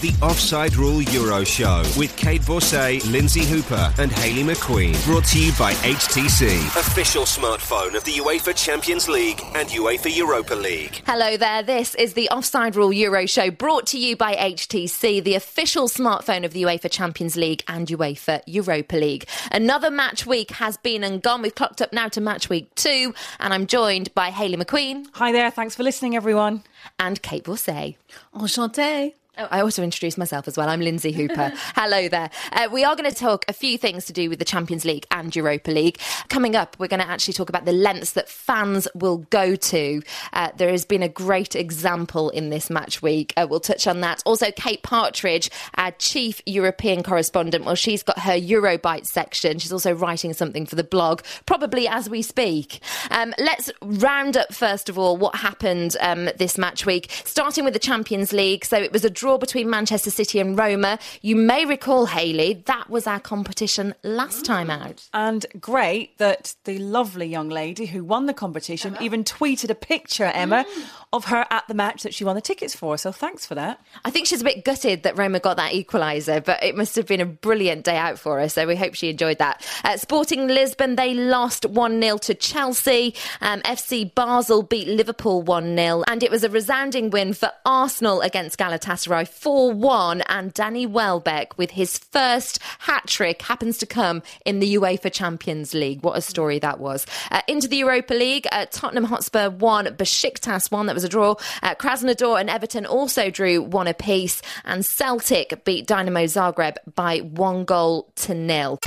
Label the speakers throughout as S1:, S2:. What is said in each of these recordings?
S1: The Offside Rule Euro Show with Kait Borsay, Lynsey Hooper, and Hayley McQueen. Brought to you by HTC, official smartphone of the UEFA Champions League and UEFA Europa League.
S2: Hello there. This is the Offside Rule Euro Show brought to you by HTC, the official smartphone of the UEFA Champions League and UEFA Europa League. Another match week has been and gone. We've clocked up now to match week two, and I'm joined by Hayley McQueen.
S3: Hi there. Thanks for listening, everyone.
S2: And Kait Borsay.
S4: Enchantée.
S2: Oh, I also introduced myself as well. I'm Lynsey Hooper. Hello there. Uh, we are going to talk a few things to do with the Champions League and Europa League. Coming up, we're going to actually talk about the lengths that fans will go to. Uh, there has been a great example in this match week. Uh, we'll touch on that. Also, Kate Partridge, our chief European correspondent. Well, she's got her Eurobite section. She's also writing something for the blog, probably as we speak. Um, let's round up, first of all, what happened um, this match week, starting with the Champions League. So it was a draw between Manchester City and Roma. You may recall, Hayley, that was our competition last time out.
S3: And great that the lovely young lady who won the competition even tweeted a picture, Emma, of her at the match that she won the tickets for. So thanks for that.
S2: I think she's a bit gutted that Roma got that equaliser, but it must have been a brilliant day out for her. So we hope she enjoyed that. Uh, Sporting Lisbon, they lost 1 0 to Chelsea. Um, FC Basel beat Liverpool 1 0. And it was a resounding win for Arsenal against Galatasaray 4 1. And Danny Welbeck, with his first hat trick, happens to come in the UEFA Champions League. What a story that was. Uh, into the Europa League, uh, Tottenham Hotspur 1, Besiktas 1. That was a draw. Uh, Krasnodar and Everton also drew one apiece. And Celtic beat Dynamo Zagreb by one goal to nil.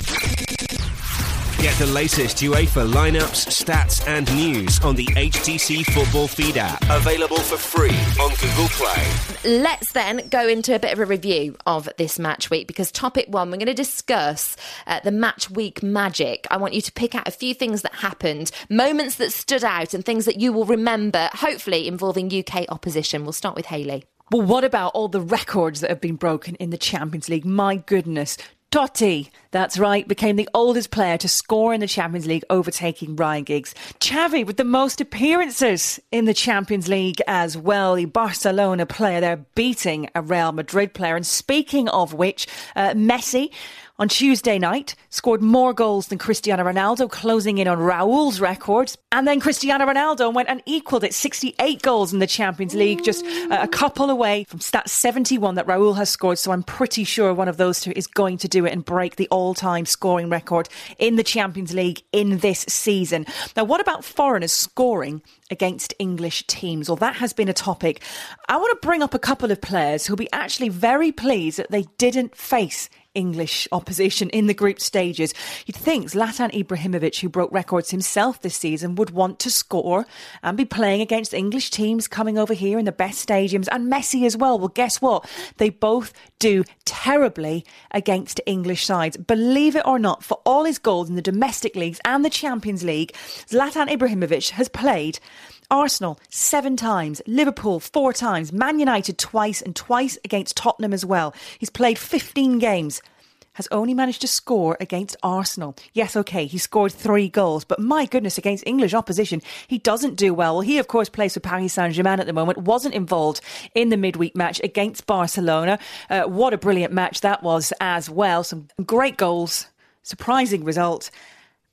S1: Get the latest UEFA lineups, stats, and news on the HTC Football Feed app. Available for free on Google Play.
S2: Let's then go into a bit of a review of this match week because topic one, we're going to discuss uh, the match week magic. I want you to pick out a few things that happened, moments that stood out, and things that you will remember, hopefully involving UK opposition. We'll start with Hayley.
S3: Well, what about all the records that have been broken in the Champions League? My goodness. Totti, that's right, became the oldest player to score in the Champions League, overtaking Ryan Giggs. Xavi with the most appearances in the Champions League as well. The Barcelona player there beating a Real Madrid player. And speaking of which, uh, Messi on Tuesday night scored more goals than Cristiano Ronaldo, closing in on Raul's records. And then Cristiano Ronaldo went and equalled it 68 goals in the Champions League, just a couple away from stat 71 that Raul has scored. So I'm pretty sure one of those two is going to do it and break the all time scoring record in the Champions League in this season. Now, what about foreigners scoring against English teams? Well, that has been a topic. I want to bring up a couple of players who'll be actually very pleased that they didn't face English opposition in the group stages. You'd think Zlatan Ibrahimovic, who broke records himself this season, would want to score and be playing against English teams coming over here in the best stadiums, and Messi as well. Well, guess what? They both do terribly against English sides. Believe it or not, for all his goals in the domestic leagues and the Champions League, Zlatan Ibrahimovic has played Arsenal seven times, Liverpool four times, Man United twice, and twice against Tottenham as well. He's played 15 games. Has only managed to score against Arsenal. Yes, okay, he scored three goals, but my goodness, against English opposition, he doesn't do well. Well, he, of course, plays for Paris Saint Germain at the moment, wasn't involved in the midweek match against Barcelona. Uh, what a brilliant match that was as well. Some great goals, surprising result.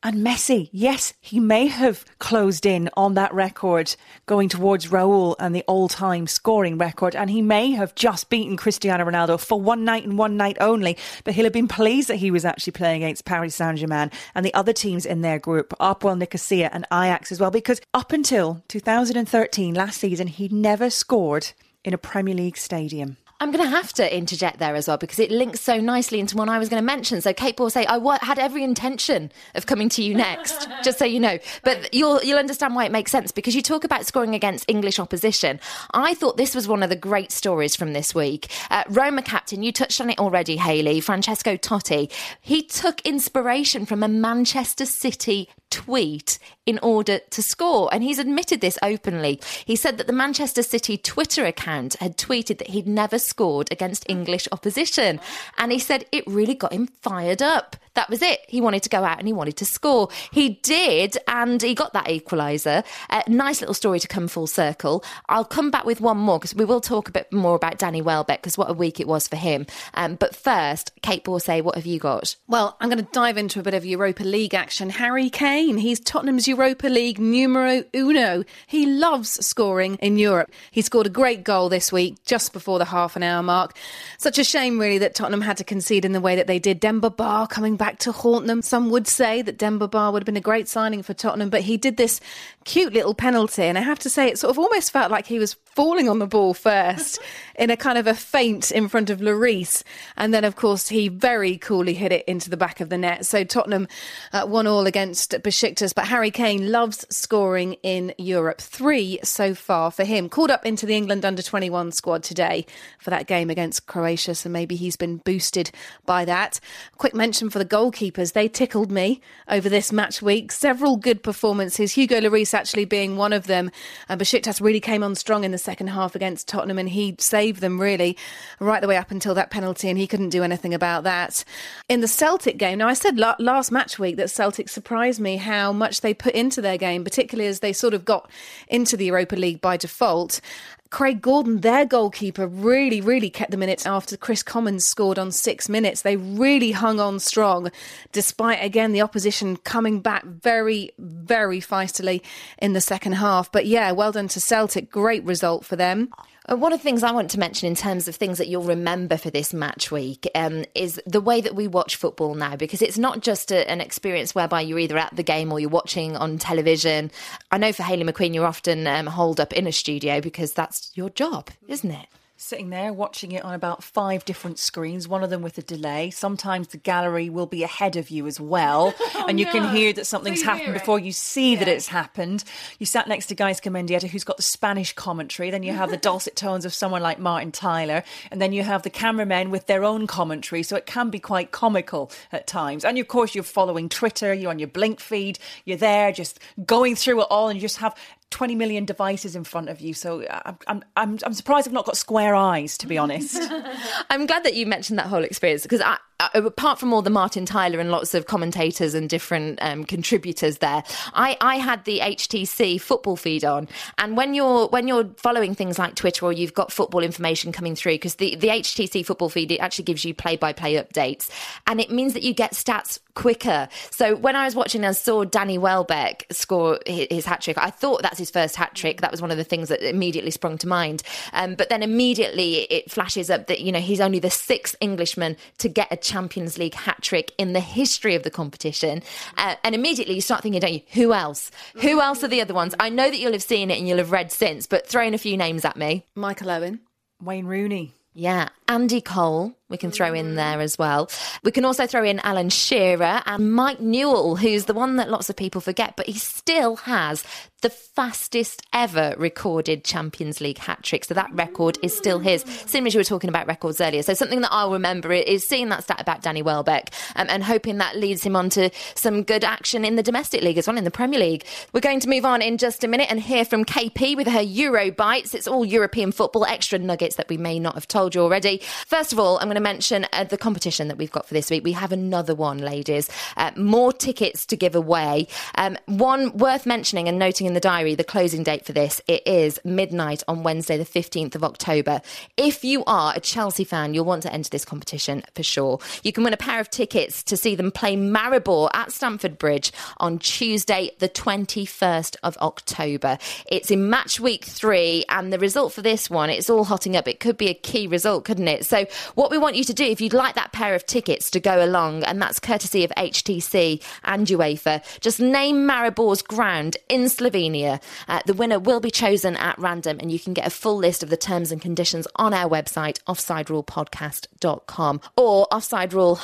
S3: And Messi, yes, he may have closed in on that record going towards Raul and the all time scoring record, and he may have just beaten Cristiano Ronaldo for one night and one night only, but he'll have been pleased that he was actually playing against Paris Saint Germain and the other teams in their group, Apoel Nicosia and Ajax as well, because up until 2013, last season, he'd never scored in a Premier League stadium.
S2: I'm going to have to interject there as well because it links so nicely into one I was going to mention. So Kait Borsay, I w- had every intention of coming to you next, just so you know. But you'll you'll understand why it makes sense because you talk about scoring against English opposition. I thought this was one of the great stories from this week. Uh, Roma captain, you touched on it already, Hayley. Francesco Totti. He took inspiration from a Manchester City tweet in order to score. And he's admitted this openly. He said that the Manchester City Twitter account had tweeted that he'd never scored against English opposition. And he said it really got him fired up. That was it. He wanted to go out and he wanted to score. He did, and he got that equaliser. Uh, nice little story to come full circle. I'll come back with one more because we will talk a bit more about Danny Welbeck because what a week it was for him. Um, but first, Kait Borsay, what have you got?
S4: Well, I'm going to dive into a bit of Europa League action. Harry Kane, he's Tottenham's Europa League numero uno. He loves scoring in Europe. He scored a great goal this week, just before the half an hour mark. Such a shame, really, that Tottenham had to concede in the way that they did. Demba Ba coming back to haunt them. Some would say that Demba Ba would have been a great signing for Tottenham, but he did this cute little penalty. And I have to say, it sort of almost felt like he was falling on the ball first in a kind of a feint in front of Lloris. And then, of course, he very coolly hit it into the back of the net. So Tottenham uh, one all against Besiktas. But Harry Kane loves scoring in Europe. Three so far for him. Called up into the England under 21 squad today for that game against Croatia. So maybe he's been boosted by that. Quick mention for the goalkeepers. They tickled me over this match week. Several good performances. Hugo Lloris actually being one of them. Uh, Besiktas really came on strong in the second half against Tottenham and he saved them really right the way up until that penalty and he couldn't do anything about that. In the Celtic game, now I said last match week that Celtic surprised me how much they put into their game, particularly as they sort of got into the Europa League by default. Craig Gordon, their goalkeeper, really, really kept them in it after Kris Commons scored on six minutes. They really hung on strong, despite, again, the opposition coming back very, very feistily in the second half. But yeah, well done to Celtic. Great result for them.
S2: Uh, one of the things I want to mention in terms of things that you'll remember for this match week um, is the way that we watch football now, because it's not just a, an experience whereby you're either at the game or you're watching on television. I know for Hayley McQueen, you're often um, holed up in a studio because that's your job, isn't it?
S3: Sitting there watching it on about five different screens, one of them with a delay. Sometimes the gallery will be ahead of you as well, oh, and you no. can hear that something's so happened before you see yeah. that it's happened. You sat next to Gaizka Mendieta, who's got the Spanish commentary. Then you have the dulcet tones of someone like Martin Tyler, and then you have the cameramen with their own commentary. So it can be quite comical at times. And of course, you're following Twitter. You're on your Blink feed. You're there, just going through it all, and you just have 20 million devices in front of you. So I'm, I'm, I'm, I'm surprised I've not got square eyes, to be honest.
S2: I'm glad that you mentioned that whole experience because I, uh, apart from all the Martin Tyler and lots of commentators and different um, contributors there, I, I had the HTC football feed on, and when you're when you're following things like Twitter or you've got football information coming through, because the the HTC football feed it actually gives you play by play updates, and it means that you get stats quicker. So when I was watching and saw Danny Welbeck score his, his hat trick, I thought that's his first hat trick. That was one of the things that immediately sprung to mind. Um, but then immediately it flashes up that you know he's only the sixth Englishman to get a Champions League hat trick in the history of the competition. Uh, and immediately you start thinking, don't you, who else? Who else are the other ones? I know that you'll have seen it and you'll have read since, but throw in a few names at me.
S4: Michael Owen.
S3: Wayne Rooney.
S2: Yeah. Andy Cole, we can throw in there as well. We can also throw in Alan Shearer and Mike Newell, who's the one that lots of people forget, but he still has the fastest ever recorded Champions League hat trick. So that record is still his. Similar as you were talking about records earlier. So something that I'll remember is seeing that stat about Danny Welbeck um, and hoping that leads him on to some good action in the domestic league as well, in the Premier League. We're going to move on in just a minute and hear from KP with her Euro bites. It's all European football, extra nuggets that we may not have told you already. First of all, I'm going to mention uh, the competition that we've got for this week. We have another one, ladies. Uh, more tickets to give away. Um, one worth mentioning and noting in the diary, the closing date for this, it is midnight on Wednesday, the 15th of October. If you are a Chelsea fan, you'll want to enter this competition for sure. You can win a pair of tickets to see them play Maribor at Stamford Bridge on Tuesday, the 21st of October. It's in match week three, and the result for this one, it's all hotting up. It could be a key result, couldn't it? So, what we want you to do, if you'd like that pair of tickets to go along, and that's courtesy of HTC and UEFA, just name Maribor's ground in Slovenia. Uh, the winner will be chosen at random, and you can get a full list of the terms and conditions on our website, offsiderulepodcast.com or offside rule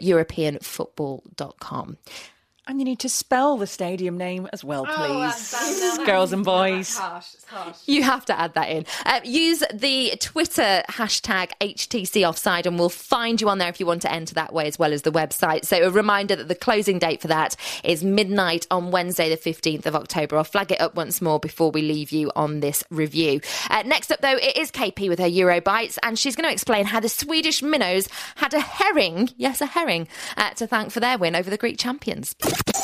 S2: European football.com.
S3: And you need to spell the stadium name as well,
S4: Oh,
S3: please. Girls and boys. Yeah, harsh. Harsh.
S2: You have to add that in. Uh, use the Twitter hashtag HTC Offside and we'll find you on there if you want to enter that way as well as the website. So a reminder that the closing date for that is midnight on Wednesday, the 15th of October. I'll flag it up once more before we leave you on this review. Uh, next up, though, it is KP with her Euro Bites and she's going to explain how the Swedish minnows had a herring, yes, a herring, uh, to thank for their win over the Greek champions.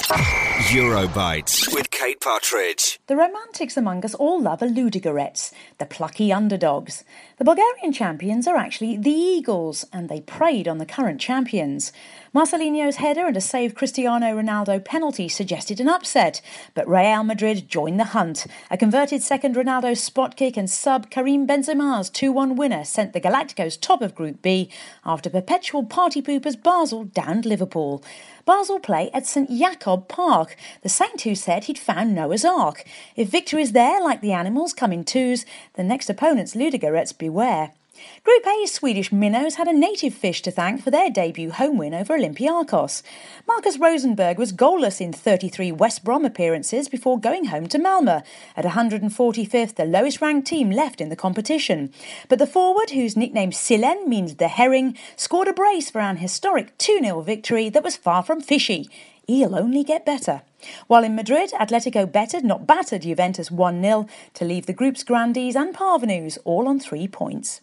S1: Eurobites with Kate Partridge.
S5: The romantics among us all love a Ludogorets, the plucky underdogs. The Bulgarian champions are actually the Eagles, and they preyed on the current champions. Marcelinho's header and a saved Cristiano Ronaldo penalty suggested an upset, but Real Madrid joined the hunt. A converted second Ronaldo spot kick and sub Karim Benzema's 2 1 winner sent the Galacticos top of Group B after perpetual party poopers Basel downed Liverpool. Basel play at St Jakob Park, the saint who said he'd found Noah's Ark. If victory is there, like the animals come in twos, the next opponents Ludogorets beware. Group A's Swedish minnows had a native fish to thank for their debut home win over Olympiakos. Marcus Rosenberg was goalless in 33 West Brom appearances before going home to Malmö, at 145th, the lowest ranked team left in the competition. But the forward, whose nickname Sillen means the herring, scored a brace for an historic 2 0 victory that was far from fishy. He'll only get better. While in Madrid, Atletico bettered, not battered Juventus 1 0 to leave the group's grandees and parvenus all on three points.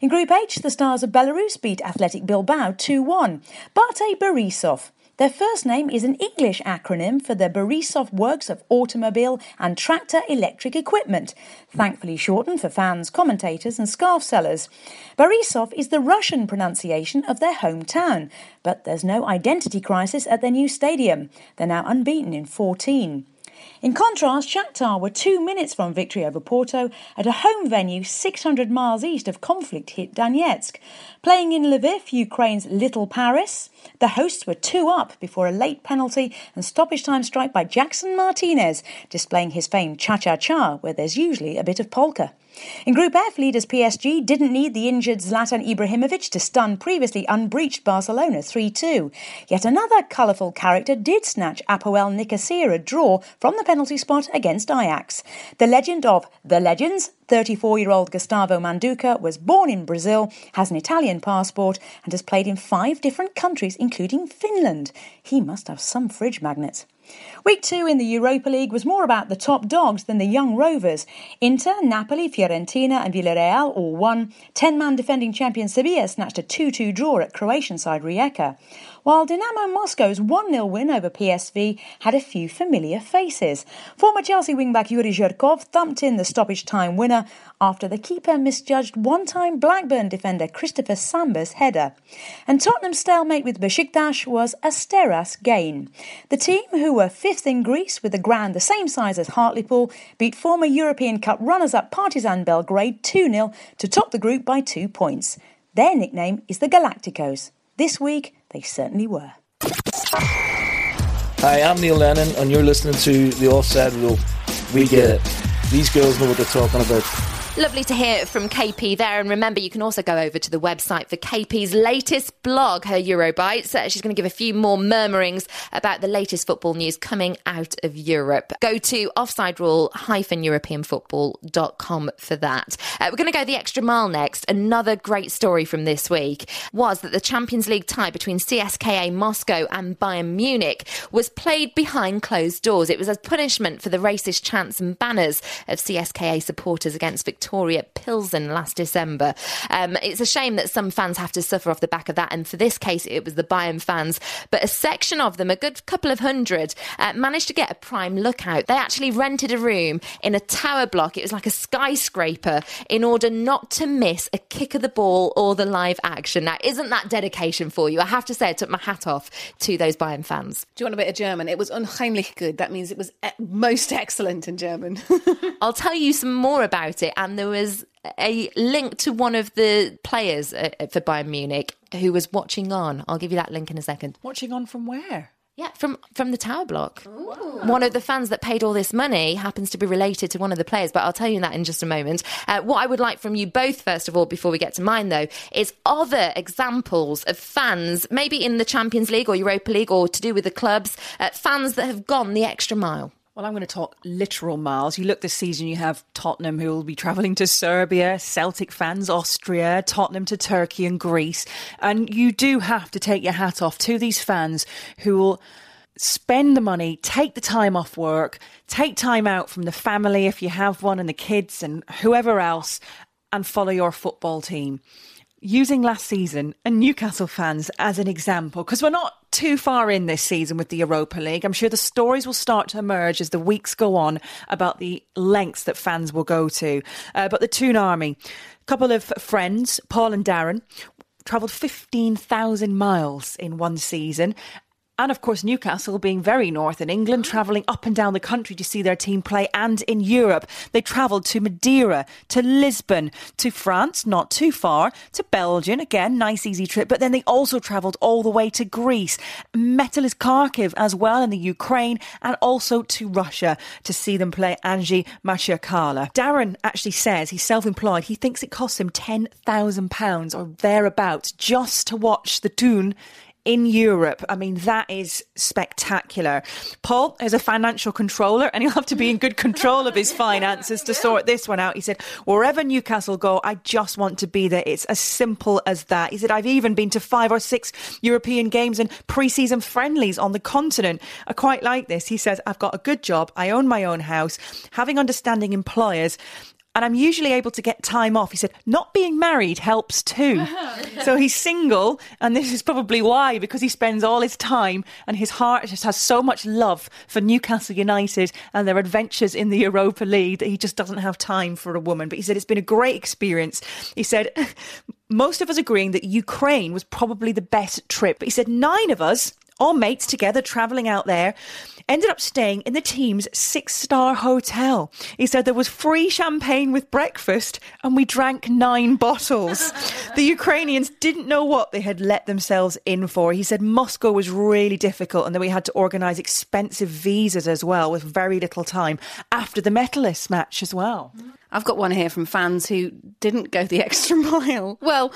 S5: In Group H, the Stars of Belarus beat Athletic Bilbao 2 1. Bate Borisov. Their first name is an English acronym for the Borisov Works of Automobile and Tractor Electric Equipment, thankfully shortened for fans, commentators, and scarf sellers. Borisov is the Russian pronunciation of their hometown, but there's no identity crisis at their new stadium. They're now unbeaten in 14. In contrast, Shakhtar were two minutes from victory over Porto at a home venue 600 miles east of conflict-hit Donetsk. Playing in Lviv, Ukraine's Little Paris, the hosts were two up before a late penalty and stoppage time strike by Jackson Martinez, displaying his famed cha-cha-cha, where there's usually a bit of polka. In Group F, leaders PSG didn't need the injured Zlatan Ibrahimovic to stun previously unbreached Barcelona 3 2. Yet another colourful character did snatch Apoel Nicosia a draw from the penalty spot against Ajax. The legend of the legends, 34 year old Gustavo Manduca, was born in Brazil, has an Italian passport, and has played in five different countries, including Finland. He must have some fridge magnets. Week two in the Europa League was more about the top dogs than the young rovers. Inter, Napoli, Fiorentina, and Villarreal all won. Ten man defending champion Sevilla snatched a 2 2 draw at Croatian side Rijeka. While Dynamo Moscow's 1 0 win over PSV had a few familiar faces. Former Chelsea wingback Yuri Zhirkov thumped in the stoppage time winner after the keeper misjudged one time Blackburn defender Christopher Samba's header. And Tottenham's stalemate with Besiktas was Asteras gain. The team, who were fifth in Greece with a ground the same size as Hartlepool, beat former European Cup runners up Partizan Belgrade 2 0 to top the group by two points. Their nickname is the Galacticos. This week, they certainly were.
S6: Hi, I'm Neil Lennon, and you're listening to The Offside Rule. We get it. These girls know what they're talking about.
S2: Lovely to hear from KP there. And remember, you can also go over to the website for KP's latest blog, her Eurobites. Uh, she's going to give a few more murmurings about the latest football news coming out of Europe. Go to offsiderule-europeanfootball.com for that. Uh, we're going to go the extra mile next. Another great story from this week was that the Champions League tie between CSKA Moscow and Bayern Munich was played behind closed doors. It was a punishment for the racist chants and banners of CSKA supporters against Victoria Viktoria Pilsen last December. Um, it's a shame that some fans have to suffer off the back of that, and for this case, it was the Bayern fans. But a section of them, a good couple of hundred, uh, managed to get a prime lookout. They actually rented a room in a tower block. It was like a skyscraper in order not to miss a kick of the ball or the live action. Now, isn't that dedication for you? I have to say, I took my hat off to those Bayern fans.
S4: Do you want a bit of German? It was unheimlich good. That means it was most excellent in German.
S2: I'll tell you some more about it. And there was a link to one of the players for Bayern Munich who was watching on. I'll give you that link in a second.
S3: Watching on from where?
S2: Yeah, from from the tower block. Ooh. One of the fans that paid all this money happens to be related to one of the players, but I'll tell you that in just a moment. Uh, what I would like from you both, first of all, before we get to mine, though, is other examples of fans, maybe in the Champions League or Europa League or to do with the clubs, uh, fans that have gone the extra mile.
S3: Well, I'm going to talk literal miles. You look this season, you have Tottenham who will be travelling to Serbia, Celtic fans, Austria, Tottenham to Turkey and Greece. And you do have to take your hat off to these fans who will spend the money, take the time off work, take time out from the family if you have one and the kids and whoever else, and follow your football team using last season and Newcastle fans as an example, because we're not too far in this season with the Europa League. I'm sure the stories will start to emerge as the weeks go on about the lengths that fans will go to. Uh, but the Toon Army, a couple of friends, Paul and Darren, travelled 15,000 miles in one season and of course, Newcastle being very north in England, ah. travelling up and down the country to see their team play. And in Europe, they travelled to Madeira, to Lisbon, to France, not too far, to Belgium, again, nice easy trip. But then they also travelled all the way to Greece, Metalist Kharkiv as well in the Ukraine, and also to Russia to see them play Anzhi Makhachkala. Darren actually says he's self employed. He thinks it costs him £10,000 or thereabouts just to watch the Toon in Europe. I mean, that is spectacular. Paul is a financial controller and he'll have to be in good control of his finances to sort this one out. He said, wherever Newcastle go, I just want to be there. It's as simple as that. He said, I've even been to five or six European games and pre-season friendlies on the continent. I quite like this. He says, I've got a good job. I own my own house. Having understanding employers and I'm usually able to get time off. He said, not being married helps too. so he's single, and this is probably why, because he spends all his time and his heart just has so much love for Newcastle United and their adventures in the Europa League that he just doesn't have time for a woman. But he said, it's been a great experience. He said, most of us agreeing that Ukraine was probably the best trip. But he said, nine of us all mates together travelling out there, ended up staying in the team's six star hotel. He said there was free champagne with breakfast and we drank nine bottles. the Ukrainians didn't know what they had let themselves in for. He said Moscow was really difficult and that we had to organise expensive visas as well with very little time after the Metalists match as well.
S4: I've got one here from fans who didn't go the extra mile. Well,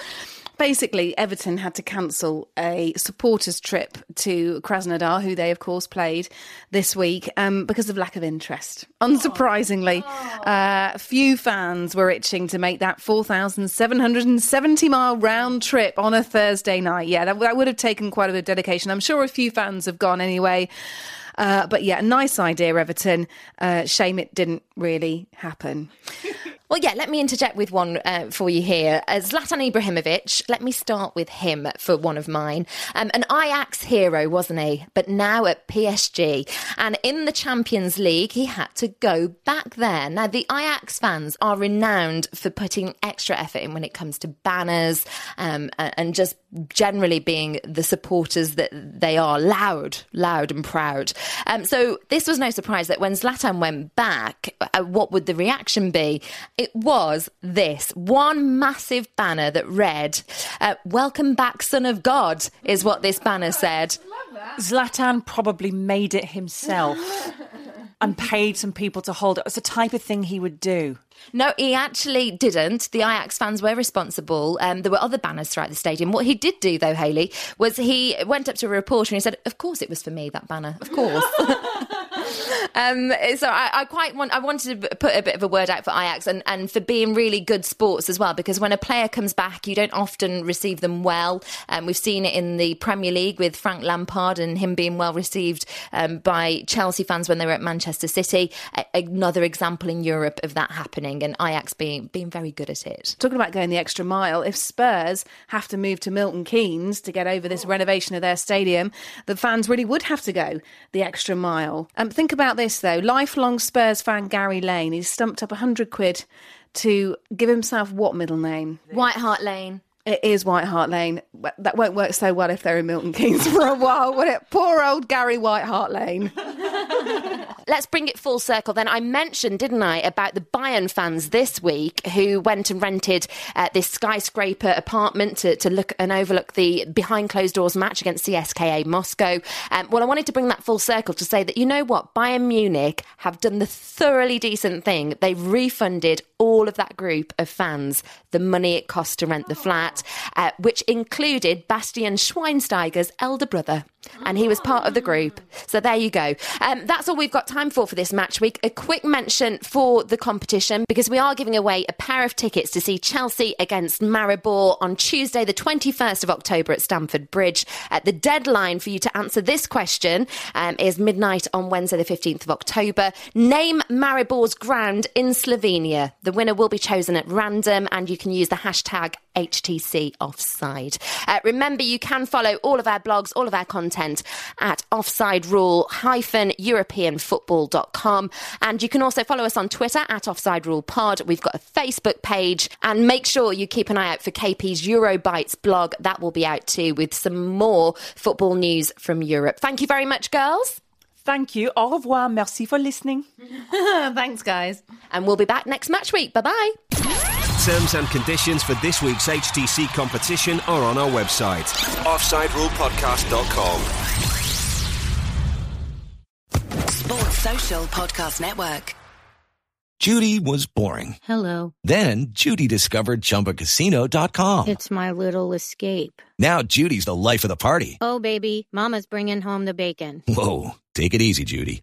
S4: basically, Everton had to cancel a supporters' trip to Krasnodar, who they, of course, played this week, um, because of lack of interest. Unsurprisingly, uh, few fans were itching to make that 4,770 mile round trip on a Thursday night. Yeah, that, that would have taken quite a bit of dedication. I'm sure a few fans have gone anyway. Uh, but yeah, nice idea, Everton. Uh, shame it didn't really happen.
S2: Well, yeah, let me interject with one uh, for you here. Uh, Zlatan Ibrahimovic, let me start with him for one of mine. Um, an Ajax hero, wasn't he? But now at PSG. And in the Champions League, he had to go back there. Now, the Ajax fans are renowned for putting extra effort in when it comes to banners um, and just generally being the supporters that they are loud, loud and proud. Um, so this was no surprise that when Zlatan went back, uh, what would the reaction be? It was this one massive banner that read, uh, Welcome back, Son of God, is what this banner said.
S3: Zlatan probably made it himself. and paid some people to hold it. It's the type of thing he would do.
S2: No, he actually didn't. The Ajax fans were responsible. Um, there were other banners throughout the stadium. What he did do, though, Hayley, was he went up to a reporter and he said, "Of course, it was for me that banner. Of course." Um, so I, I, quite want I wanted to put a bit of a word out for Ajax and, and for being really good sports as well because when a player comes back you don't often receive them well. Um, we've seen it in the Premier League with Frank Lampard and him being well received um, by Chelsea fans when they were at Manchester City. A- another example in Europe of that happening and Ajax being being very good at it.
S4: Talking about going the extra mile, if Spurs have to move to Milton Keynes to get over this renovation of their stadium, the fans really would have to go the extra mile. Um, think about this though. Lifelong Spurs fan Gary Lane, he's stumped up 100 quid to give himself what middle name?
S2: White Hart Lane.
S4: It is White Hart Lane. That won't work so well if they're in Milton Keynes for a while, will it? Poor old Gary White Hart Lane.
S2: Let's bring it full circle then. I mentioned, didn't I, about the Bayern fans this week who went and rented uh, this skyscraper apartment to, to look and overlook the behind closed doors match against CSKA Moscow. Um, well, I wanted to bring that full circle to say that, you know what, Bayern Munich have done the thoroughly decent thing. They've refunded all of that group of fans the money it cost to rent the flat, uh, which included Bastian Schweinsteiger's elder brother. And he was part of the group. So there you go. Um, that's all we've got time for for this match week. A quick mention for the competition because we are giving away a pair of tickets to see Chelsea against Maribor on Tuesday, the 21st of October at Stamford Bridge. Uh, the deadline for you to answer this question um, is midnight on Wednesday, the 15th of October. Name Maribor's ground in Slovenia. The winner will be chosen at random and you can use the hashtag HTC Offside. Uh, remember, you can follow all of our blogs, all of our content at offside offsiderule-europeanfootball.com. And you can also follow us on Twitter at Offside Rule Pod. We've got a Facebook page. And make sure you keep an eye out for KP's Eurobites blog. That will be out too with some more football news from Europe. Thank you very much, girls.
S3: Thank you. Au revoir. Merci for listening.
S4: Thanks, guys.
S2: And we'll be back next match week. Bye bye.
S1: Terms and conditions for this week's HTC competition are on our website, offsiderulepodcast.com.
S6: Sports Social Podcast Network.
S7: Judy was boring.
S8: Hello.
S7: Then Judy discovered ChumbaCasino.com.
S8: It's my little escape.
S7: Now Judy's the life of the party.
S8: Oh, baby, Mama's bringing home the bacon.
S7: Whoa, take it easy, Judy.